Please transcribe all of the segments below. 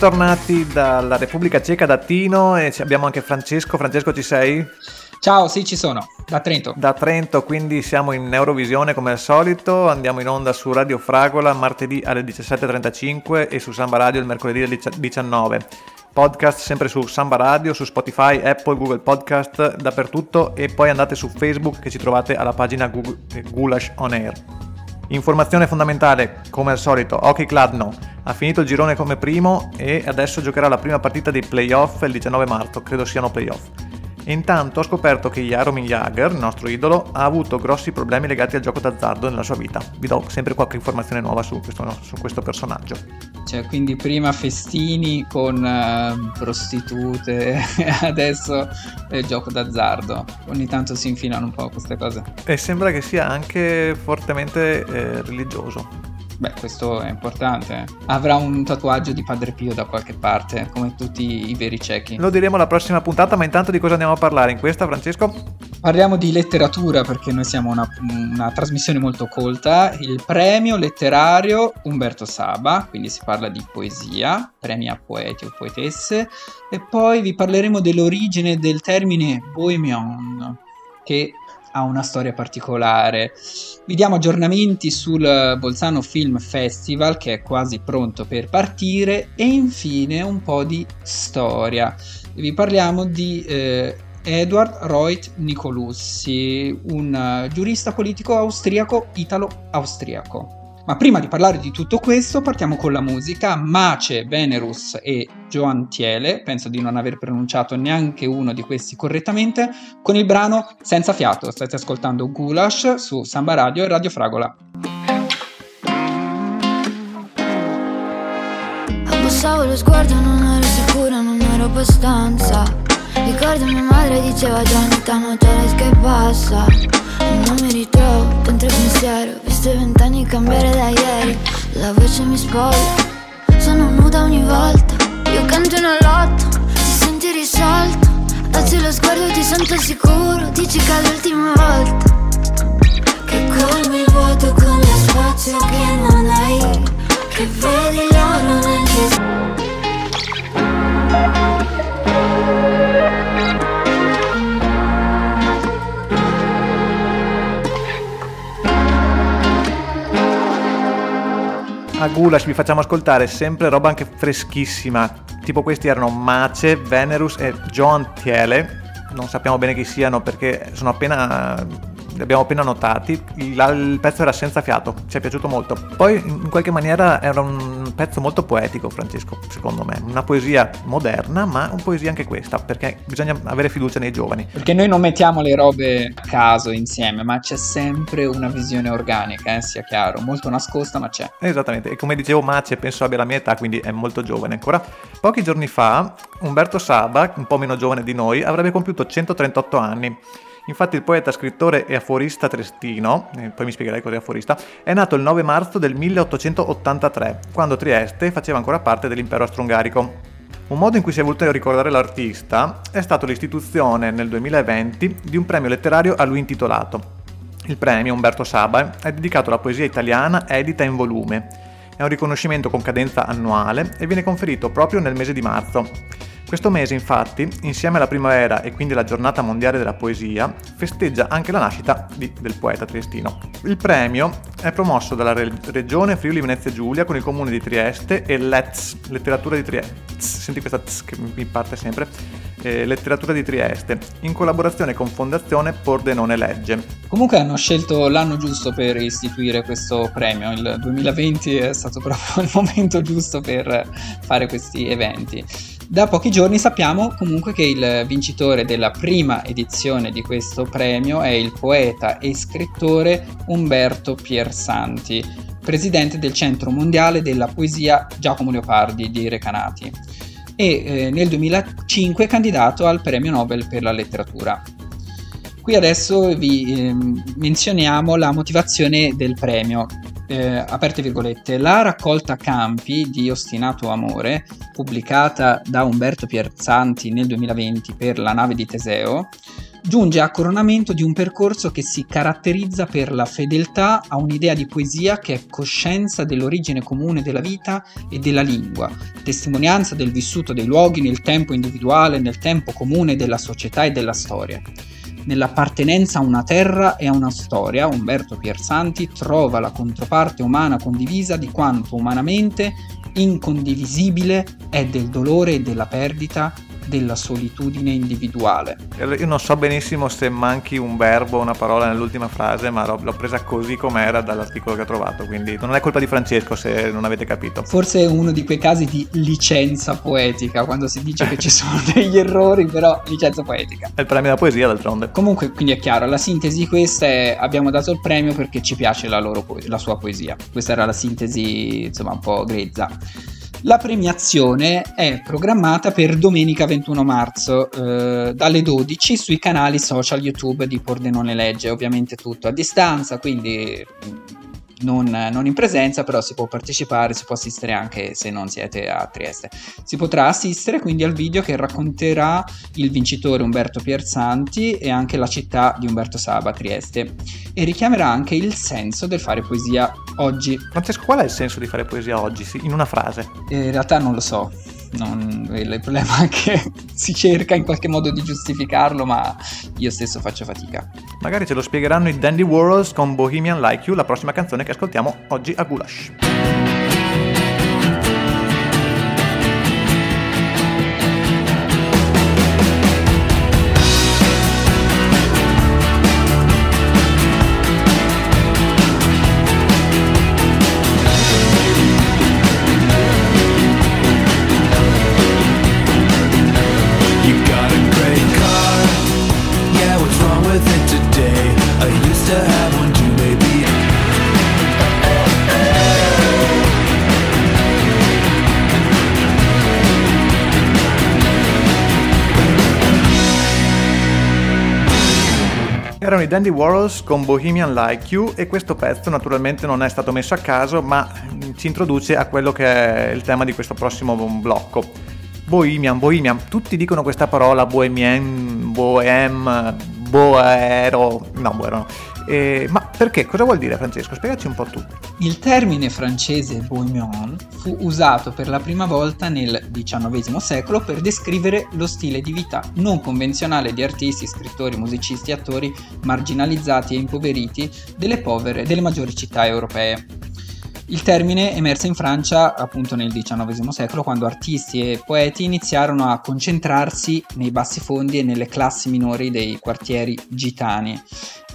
Bentornati dalla Repubblica Ceca da Tino e abbiamo anche Francesco. Francesco ci sei? Ciao, sì ci sono, da Trento. Da Trento, quindi siamo in Eurovisione come al solito, andiamo in onda su Radio Fragola martedì alle 17.35 e su Samba Radio il mercoledì alle 19. Podcast sempre su Samba Radio, su Spotify, Apple, Google Podcast, dappertutto e poi andate su Facebook che ci trovate alla pagina Google, Gulash On Air. Informazione fondamentale, come al solito, Hockey Kladno ha finito il girone come primo e adesso giocherà la prima partita dei playoff il 19 marzo, credo siano playoff. Intanto ho scoperto che Jaromir Jagr, il nostro idolo, ha avuto grossi problemi legati al gioco d'azzardo nella sua vita. Vi do sempre qualche informazione nuova su questo, su questo personaggio. Cioè, quindi prima festini con uh, prostitute, adesso il gioco d'azzardo. Ogni tanto si infilano un po' queste cose. E sembra che sia anche fortemente eh, religioso. Beh, questo è importante. Avrà un tatuaggio di Padre Pio da qualche parte, come tutti i veri ciechi. Lo diremo alla prossima puntata, ma intanto di cosa andiamo a parlare in questa, Francesco? Parliamo di letteratura perché noi siamo una, una trasmissione molto colta. Il premio letterario Umberto Saba, quindi si parla di poesia, premi a poeti o poetesse, e poi vi parleremo dell'origine del termine bohemian, che ha una storia particolare. Vi diamo aggiornamenti sul Bolzano Film Festival che è quasi pronto per partire e infine un po' di storia. Vi parliamo di eh, Edward Reut Nicolussi, un giurista politico austriaco italo-austriaco. Ma prima di parlare di tutto questo, partiamo con la musica. Mace, Venerus e Joan Thiele, penso di non aver pronunciato neanche uno di questi correttamente, con il brano Senza fiato. State ascoltando Gulash su Samba Radio e Radio Fragola. Abbassavo lo sguardo, non ero sicura, non ero abbastanza. Ricordo mia madre diceva già ogni tanto che passa. Non mi ritrovo dentro il pensiero Visto i vent'anni cambiare da ieri. La voce mi spoglia Sono nuda ogni volta. Io canto una lotta Ti senti risolto. Alzi lo sguardo ti sento sicuro Dici che è l'ultima volta. Che colmi il vuoto con lo spazio che non hai Che vedi l'oro nel disegno a Gulash vi facciamo ascoltare sempre roba anche freschissima. Tipo questi erano Mace, Venerus e John Thiele. Non sappiamo bene chi siano perché sono appena li abbiamo appena notati, il, il, pezzo era senza fiato, ci è piaciuto molto. Poi in qualche maniera era un pezzo molto poetico, Francesco, secondo me, una poesia moderna, ma una poesia anche questa, perché bisogna avere fiducia nei giovani. Perché noi non mettiamo le robe a caso insieme, ma c'è sempre una visione organica, eh, sia chiaro, molto nascosta, ma c'è. Esattamente, e come dicevo Mace penso abbia la mia età, quindi è molto giovane ancora. Pochi giorni fa Umberto Saba, un po' meno giovane di noi, avrebbe compiuto 138 anni. Infatti il poeta, scrittore e aforista trestino, poi mi spiegherai cos'è aforista, è nato il 9 marzo del 1883, quando Trieste faceva ancora parte dell'impero austro-ungarico. Un modo in cui si è voluto ricordare l'artista è stato l'istituzione nel 2020 di un premio letterario a lui intitolato. Il premio Umberto Saba è dedicato alla poesia italiana edita in volume. È un riconoscimento con cadenza annuale e viene conferito proprio nel mese di marzo. Questo mese, infatti, insieme alla primavera e quindi alla giornata mondiale della poesia, festeggia anche la nascita di, del poeta triestino. Il premio è promosso dalla Re- Regione Friuli Venezia Giulia con il comune di Trieste e l'ETS, letteratura di Trieste, senti questa tz che mi parte sempre, eh, letteratura di Trieste, in collaborazione con Fondazione Pordenone Legge. Comunque hanno scelto l'anno giusto per istituire questo premio, il 2020 è stato proprio il momento giusto per fare questi eventi. Da pochi giorni sappiamo comunque che il vincitore della prima edizione di questo premio è il poeta e scrittore Umberto Piersanti. presidente del Centro Mondiale della Poesia Giacomo Leopardi di Recanati e eh, nel 2005 candidato al Premio Nobel per la letteratura. Qui adesso vi eh, menzioniamo la motivazione del premio. Eh, aperte virgolette, la raccolta campi di Ostinato Amore, pubblicata da Umberto Pierzanti nel 2020 per La nave di Teseo, giunge a coronamento di un percorso che si caratterizza per la fedeltà a un'idea di poesia che è coscienza dell'origine comune della vita e della lingua, testimonianza del vissuto dei luoghi nel tempo individuale, nel tempo comune della società e della storia. Nell'appartenenza a una terra e a una storia, Umberto Piersanti trova la controparte umana condivisa di quanto umanamente incondivisibile è del dolore e della perdita della solitudine individuale. Io non so benissimo se manchi un verbo o una parola nell'ultima frase, ma l'ho, l'ho, presa così com'era dall'articolo che ho trovato, quindi non è colpa di Francesco se non avete capito. Forse è uno di quei casi di licenza poetica, quando si dice che ci sono degli errori, però licenza poetica. È il premio della poesia d'altronde. Comunque, quindi è chiaro, la sintesi questa è abbiamo dato il premio perché ci piace la, loro, la sua poesia. Questa era la sintesi, insomma, un po' grezza. La premiazione è programmata per domenica 21 marzo eh, dalle 12 sui canali social YouTube di Pordenone Legge, ovviamente tutto a distanza, quindi non, non, in presenza, però si può partecipare, si può assistere anche se non siete a Trieste. Si potrà assistere quindi al video che racconterà il vincitore Umberto Pierzanti e anche la città di Umberto Saba, Trieste, e richiamerà anche il senso del fare poesia oggi. Francesco, qual è il senso di fare poesia oggi? In una frase. Eh, in realtà non lo so non, il problema è che si cerca in qualche modo di giustificarlo, ma io stesso faccio fatica. Magari ce lo spiegheranno i Dandy Warhols con Bohemian Like You, la prossima canzone che ascoltiamo oggi a Gulash. Erano i Dandy Warhols con Bohemian Like You e questo pezzo naturalmente non è stato messo a caso ma ci introduce a quello che è il tema di questo prossimo blocco. Bohemian, Bohemian, tutti dicono questa parola Bohemian, Bohem, Boero, no Boero eh, ma perché? Cosa vuol dire Francesco? Spiegaci un po' tu. Il termine francese bohemian fu usato per la prima volta nel XIX secolo per descrivere lo stile di vita non convenzionale di artisti, scrittori, musicisti attori marginalizzati e impoveriti delle povere delle maggiori città europee. Il termine emerse in Francia appunto nel XIX secolo quando artisti e poeti iniziarono a concentrarsi nei bassi fondi e nelle classi minori dei quartieri gitani.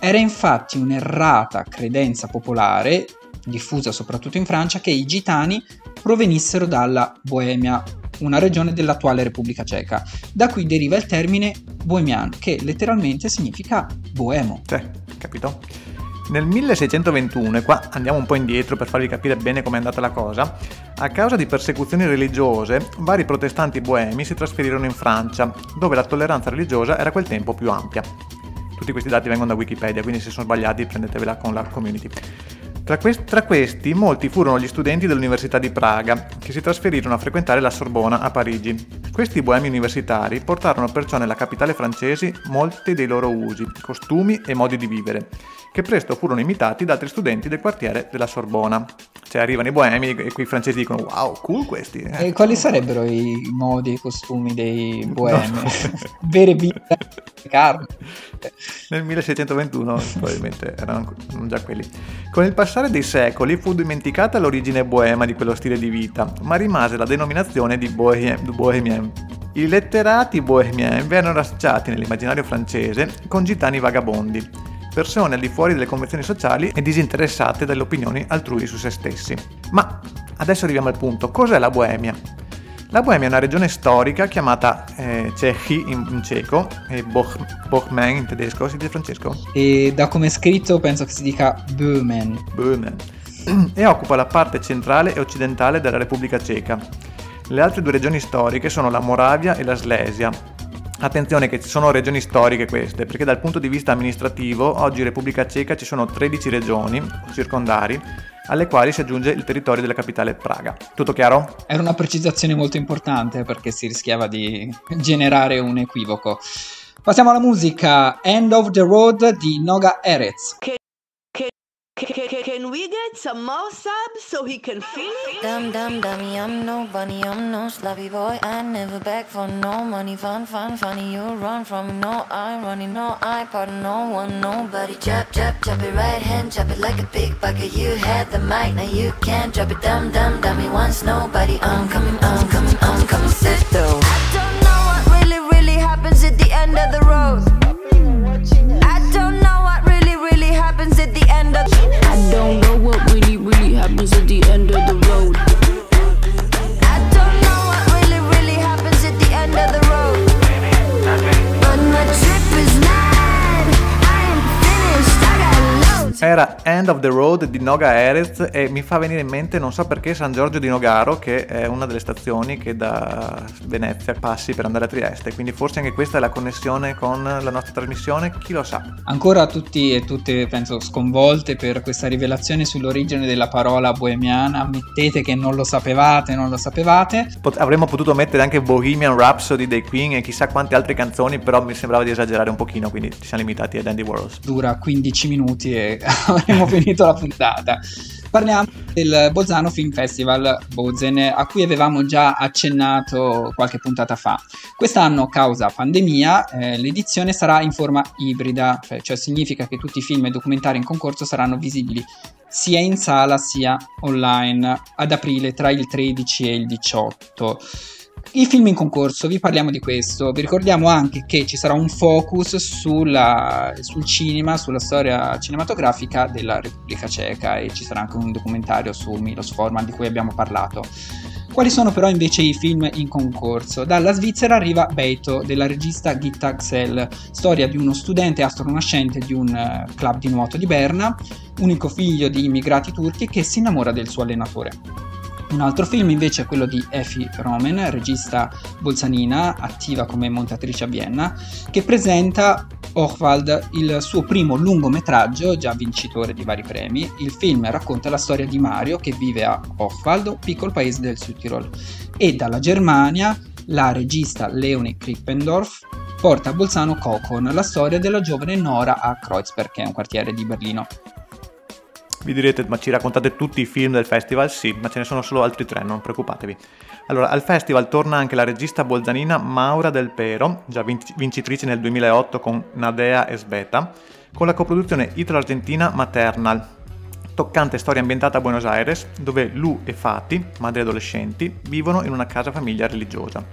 Era infatti un'errata credenza popolare, diffusa soprattutto in Francia, che i gitani provenissero dalla Boemia, una regione dell'attuale Repubblica Ceca. Da cui deriva il termine bohemian, che letteralmente significa boemo. Sì, capito? Nel 1621, e qua andiamo un po' indietro per farvi capire bene com'è andata la cosa, a causa di persecuzioni religiose, vari protestanti boemi si trasferirono in Francia, dove la tolleranza religiosa era a quel tempo più ampia. Tutti questi dati vengono da Wikipedia, quindi se sono sbagliati prendetevela con la community. Tra, quest- tra, questi, molti furono gli studenti dell'Università di Praga, che si trasferirono a frequentare la Sorbona a Parigi. Questi boemi universitari portarono perciò nella capitale francese molti dei loro usi, costumi e modi di vivere, che presto furono imitati da altri studenti del quartiere della Sorbona. Cioè arrivano i boemi e quei francesi dicono wow, cool questi. Eh. E quali sarebbero i modi e i costumi dei boemi? No. Bere birra, carne. Nel 1621 probabilmente erano già quelli. Con il passare dei secoli fu dimenticata l'origine boema di quello stile di vita, ma rimase la denominazione di bohemien. I letterati bohemien vennero associati nell'immaginario francese con gitani vagabondi, persone al di fuori delle convenzioni sociali e disinteressate dalle opinioni altrui su se stessi. Ma adesso arriviamo al punto, cos'è la Boemia? La Boemia è una regione storica chiamata eh, Cechi in, in ceco e Boch, Bohmen in tedesco, si dice Francesco? E da come è scritto penso che si dica Böhmen. Böhmen. e occupa la parte centrale e occidentale della Repubblica Ceca. Le altre due regioni storiche sono la Moravia e la Slesia. Attenzione che ci sono regioni storiche queste, perché dal punto di vista amministrativo oggi in Repubblica Ceca ci sono 13 regioni circondari alle quali si aggiunge il territorio della capitale Praga. Tutto chiaro? Era una precisazione molto importante perché si rischiava di generare un equivoco. Passiamo alla musica End of the Road di Noga Erez. Can we get some more subs so he can feel it? Dum dum dummy, I'm no bunny, I'm no sloppy boy. I never beg for no money, fun, fun, funny. You run from me, no, I'm running, no, I pardon no one, nobody. Chop, chop, chop it right hand, chop it like a big bucket. You had the mic, now you can't drop it. Dum dum dummy, once nobody. I'm coming, I'm coming, I'm coming. Sit though. I don't know what really, really happens at the end of the road. Happens at the end of I don't know what really, really End of the Road di Noga Erez e mi fa venire in mente, non so perché, San Giorgio di Nogaro, che è una delle stazioni che da Venezia passi per andare a Trieste, quindi forse anche questa è la connessione con la nostra trasmissione, chi lo sa. Ancora tutti e tutte, penso, sconvolte per questa rivelazione sull'origine della parola bohemiana. Ammettete che non lo sapevate, non lo sapevate. Pot- avremmo potuto mettere anche Bohemian Rhapsody dei Queen e chissà quante altre canzoni, però mi sembrava di esagerare un pochino, quindi ci siamo limitati ad Andy Warhols. Dura 15 minuti e avremo finito la puntata. Parliamo del Bolzano Film Festival Bozen, a cui avevamo già accennato qualche puntata fa. Quest'anno, causa pandemia, eh, l'edizione sarà in forma ibrida, cioè, cioè significa che tutti i film e documentari in concorso saranno visibili sia in sala sia online ad aprile tra il 13 e il 18. I film in concorso, vi parliamo di questo, vi ricordiamo anche che ci sarà un focus sulla- sul cinema, sulla storia cinematografica della Repubblica Ceca e ci sarà anche un documentario su Milos Forman di cui abbiamo parlato. Quali sono però invece i film in concorso? Dalla Svizzera arriva Beito della regista Gitta Axel, storia di uno studente astronascente di un eh, club di nuoto di Berna, unico figlio di immigrati turchi che si innamora del suo allenatore. Un altro film invece è quello di Effie Romen, regista bolzanina, attiva come montatrice a Vienna, che presenta Ochwald, il suo primo lungometraggio, già vincitore di vari premi. Il film racconta la storia di Mario che vive a un piccolo paese del Südtirol. E dalla Germania la regista Leonie Krippendorf porta a Bolzano Kokon, la storia della giovane Nora a Kreuzberg, che è un quartiere di Berlino. Vi direte, ma ci raccontate tutti i film del festival? Sì, ma ce ne sono solo altri tre, non preoccupatevi. Allora, al festival torna anche la regista bolzanina Maura Del Pero, già vinc- vincitrice nel 2008 con Nadea e Sveta, con la coproduzione italo-argentina Maternal, toccante storia ambientata a Buenos Aires, dove Lu e Fati, madri adolescenti, vivono in una casa famiglia religiosa.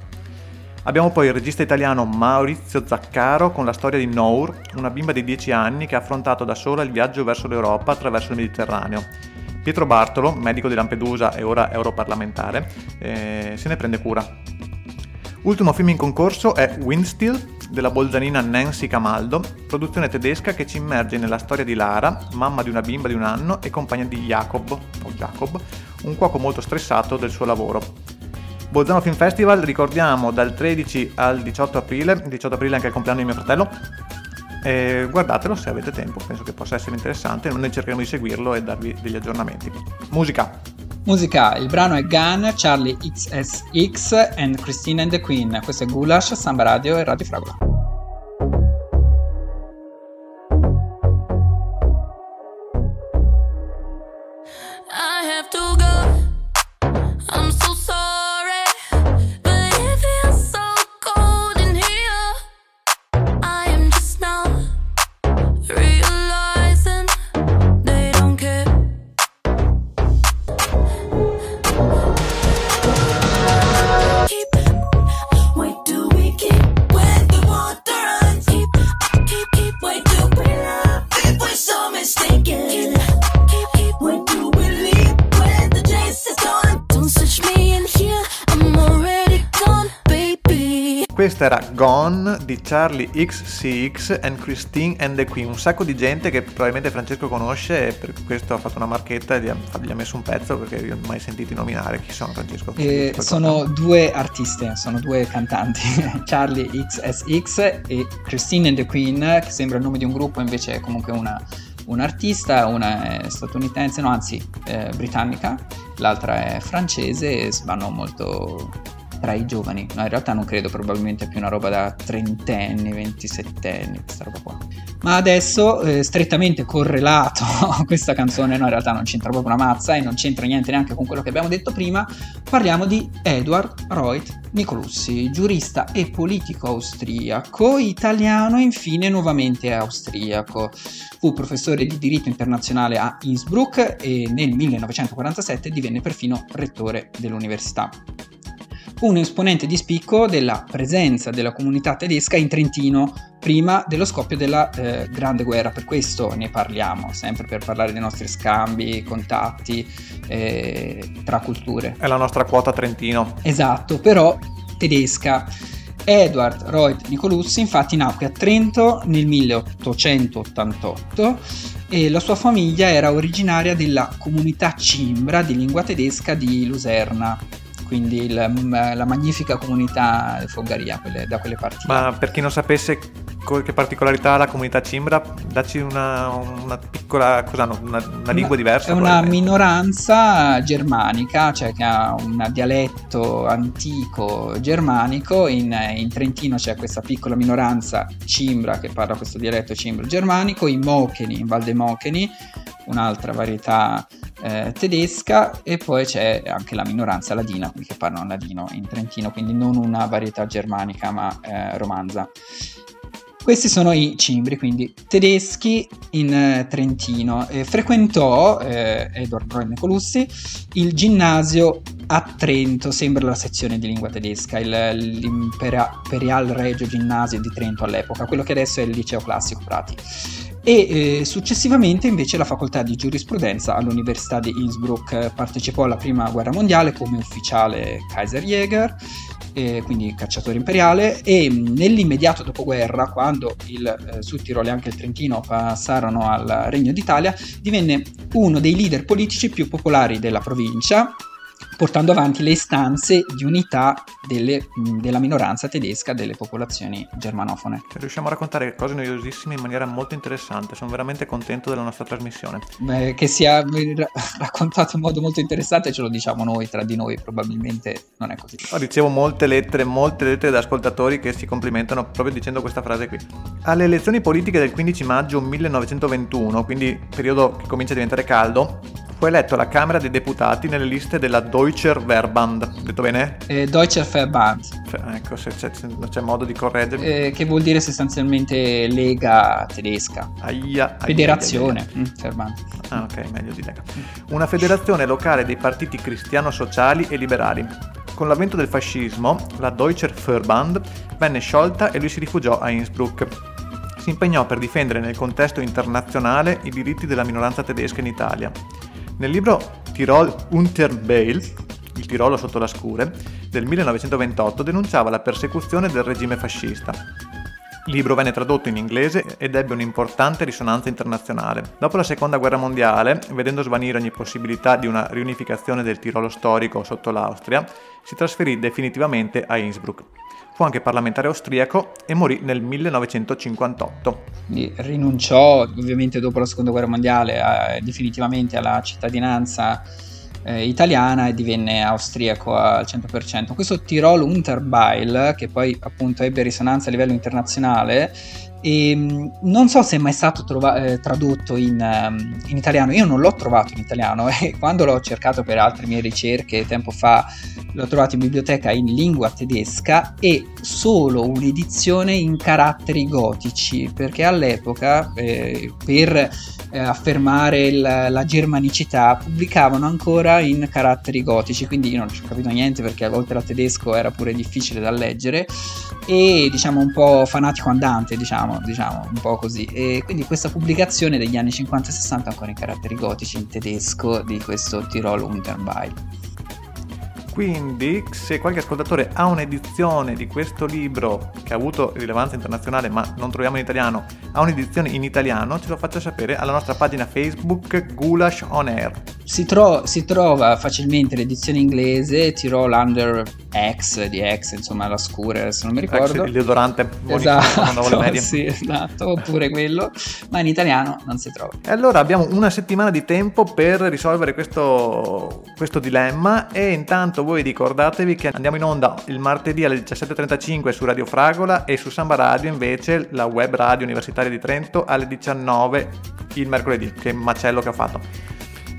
Abbiamo poi il regista italiano Maurizio Zaccaro con la storia di Nour, una bimba di 10 anni che ha affrontato da sola il viaggio verso l'Europa attraverso il Mediterraneo. Pietro Bartolo, medico di Lampedusa e ora europarlamentare, eh, se ne prende cura. Ultimo film in concorso è Windstill della bolzanina Nancy Camaldo, produzione tedesca che ci immerge nella storia di Lara, mamma di una bimba di un anno e compagna di Jacob, Jacob, un cuoco molto stressato del suo lavoro. Bolzano Film Festival, ricordiamo dal 13 al 18 aprile, il 18 aprile è anche il compleanno di mio fratello, e guardatelo se avete tempo, penso che possa essere interessante, noi cercheremo di seguirlo e darvi degli aggiornamenti. Musica! Musica, il brano è Gun, Charlie XSX and Christine and the Queen. Questo è Gulash, Samba Radio e Radio Fragola. Real Gone di Charlie XCX and Christine and the Queen. Un sacco di gente che probabilmente Francesco conosce e per questo ha fatto una marchetta e gli ha, gli ha messo un pezzo perché io non ho mai sentiti nominare. Chi sono Francesco? Eh, sono due artiste, sono due cantanti, Charlie XSX e Christine and the Queen, che sembra il nome di un gruppo, invece è comunque una, un'artista, una è statunitense, no anzi eh, britannica, l'altra è francese e vanno molto tra i giovani. No, in realtà non credo, probabilmente è più una roba da trentenni, ventisettenni, questa roba qua. Ma adesso, eh, strettamente correlato a questa canzone, no, in realtà non c'entra proprio una mazza e non c'entra niente neanche con quello che abbiamo detto prima, parliamo di Edward Reut Nicolussi, giurista e politico austriaco, italiano e infine nuovamente austriaco. Fu professore di diritto internazionale a Innsbruck e nel 1947 divenne perfino rettore dell'università un esponente di spicco della presenza della comunità tedesca in Trentino prima dello scoppio della eh, Grande Guerra, per questo ne parliamo, sempre per parlare dei nostri scambi, contatti eh, tra culture. È la nostra quota Trentino. Esatto, però tedesca. Edward Reut Nicolussi infatti nacque a Trento nel 1888 e la sua famiglia era originaria della comunità cimbra di lingua tedesca di Luserna quindi il, la magnifica comunità Fogaria quelle, da quelle parti. Ma per chi non sapesse che particolarità ha la comunità cimbra, dacci una, una piccola, cos'hanno, una, una lingua diversa? È una minoranza germanica, cioè che ha un dialetto antico germanico, in, in Trentino c'è questa piccola minoranza cimbra che parla questo dialetto cimbro germanico, in Mocheni, in Val dei Mocheni, un'altra varietà eh, tedesca e poi c'è anche la minoranza ladina che parlano ladino in Trentino, quindi non una varietà germanica ma eh, romanza. Questi sono i cimbri, quindi tedeschi in eh, Trentino. Eh, frequentò eh, Edward Roy Nicolussi il ginnasio a Trento, sembra la sezione di lingua tedesca, il, l'Imperial Regio Ginnasio di Trento all'epoca, quello che adesso è il liceo classico Prati e eh, successivamente invece la facoltà di giurisprudenza all'Università di Innsbruck partecipò alla prima guerra mondiale come ufficiale Kaiserjäger, eh, quindi cacciatore imperiale, e nell'immediato dopoguerra, quando il eh, Sud Tirolo e anche il Trentino passarono al Regno d'Italia, divenne uno dei leader politici più popolari della provincia portando avanti le istanze di unità delle, della minoranza tedesca delle popolazioni germanofone. Cioè, riusciamo a raccontare cose noiosissime in maniera molto interessante, sono veramente contento della nostra trasmissione. Beh, che sia raccontato in modo molto interessante ce lo diciamo noi, tra di noi probabilmente non è così. Ricevo molte lettere, molte lettere da ascoltatori che si complimentano proprio dicendo questa frase qui. Alle elezioni politiche del 15 maggio 1921, quindi periodo che comincia a diventare caldo, fu eletto alla Camera dei Deputati nelle liste della Deutscher Verband. Detto bene? Eh, Deutscher Verband. Cioè, ecco, se c'è, se non c'è modo di correggermi. Eh, che vuol dire sostanzialmente Lega tedesca. Aia, aia, Federazione. aia. Mm, Verband. Ah, ok, meglio di Lega. Una federazione locale dei partiti cristiano-sociali e liberali. Con l'avvento del fascismo, la Deutscher Verband venne sciolta e lui si rifugiò a Innsbruck. Si impegnò per difendere nel contesto internazionale i diritti della minoranza tedesca in Italia. Nel libro Tirol unter Beil, il Tirolo sotto la scure, del 1928 denunciava la persecuzione del regime fascista. Il libro venne tradotto in inglese ed ebbe un'importante risonanza internazionale. Dopo la seconda guerra mondiale, vedendo svanire ogni possibilità di una riunificazione del Tirolo storico sotto l'Austria, si trasferì definitivamente a Innsbruck. Fu anche parlamentare austriaco e morì nel 1958. Quindi rinunciò ovviamente dopo la seconda guerra mondiale a- definitivamente alla cittadinanza eh, italiana e divenne austriaco al 100%. Questo Tirol Unterbeil, che poi appunto ebbe risonanza a livello internazionale, e, mh, non so se è mai stato trova- eh, tradotto in, ehm, in italiano, io non l'ho trovato in italiano e quando l'ho cercato per altre mie ricerche tempo fa l'ho trovato in biblioteca in lingua tedesca e solo un'edizione in caratteri gotici perché all'epoca eh, per eh, affermare il- la germanicità pubblicavano ancora in caratteri gotici quindi io non ci ho capito niente perché a volte la tedesco era pure difficile da leggere e diciamo un po' fanatico andante diciamo, diciamo un po' così. E quindi questa pubblicazione degli anni 50 e 60 ancora in caratteri gotici in tedesco di questo Tirol Unterbeil Quindi, se qualche ascoltatore ha un'edizione di questo libro che ha avuto rilevanza internazionale ma non troviamo in italiano, ha un'edizione in italiano, ce lo faccia sapere alla nostra pagina Facebook Gulash On Air. Si, tro- si trova facilmente l'edizione inglese Tirol Under X di X, insomma la scura, se non mi ricordo. Il deodorante Esatto, sì, esatto, oppure quello, ma in italiano non si trova. E allora abbiamo una settimana di tempo per risolvere questo, questo dilemma e intanto voi ricordatevi che andiamo in onda il martedì alle 17.35 su Radio Fragola e su Samba Radio invece la web radio universitaria di Trento alle 19 il mercoledì, che macello che ho fatto.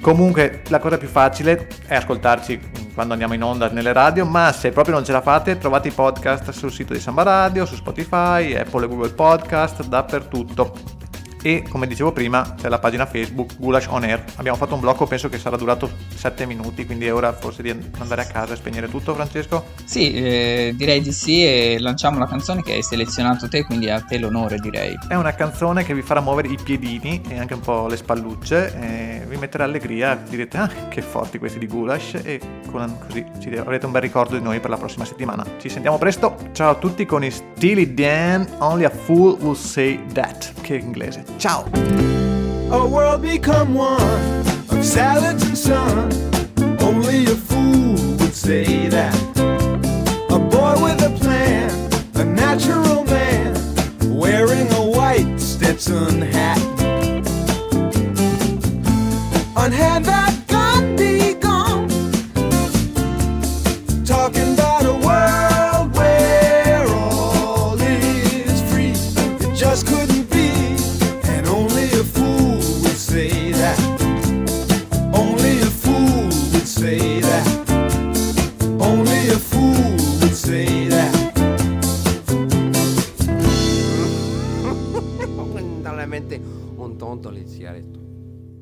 Comunque la cosa più facile è ascoltarci quando andiamo in onda nelle radio, ma se proprio non ce la fate trovate i podcast sul sito di Samba Radio, su Spotify, Apple e Google Podcast, dappertutto. E come dicevo prima c'è la pagina Facebook Gulash On Air. Abbiamo fatto un blocco, penso che sarà durato 7 minuti, quindi è ora forse di andare a casa e spegnere tutto, Francesco? Sì, eh, direi di sì e lanciamo la canzone che hai selezionato te, quindi a te l'onore direi. È una canzone che vi farà muovere i piedini e anche un po' le spallucce, e vi metterà allegria, direte ah che forti questi di Gulash e con- così ci avrete un bel ricordo di noi per la prossima settimana. Ci sentiamo presto, ciao a tutti con i Steely Dan, Only a Fool Will Say That, che è inglese. Ciao. A world become one of salads and sun. Only a fool.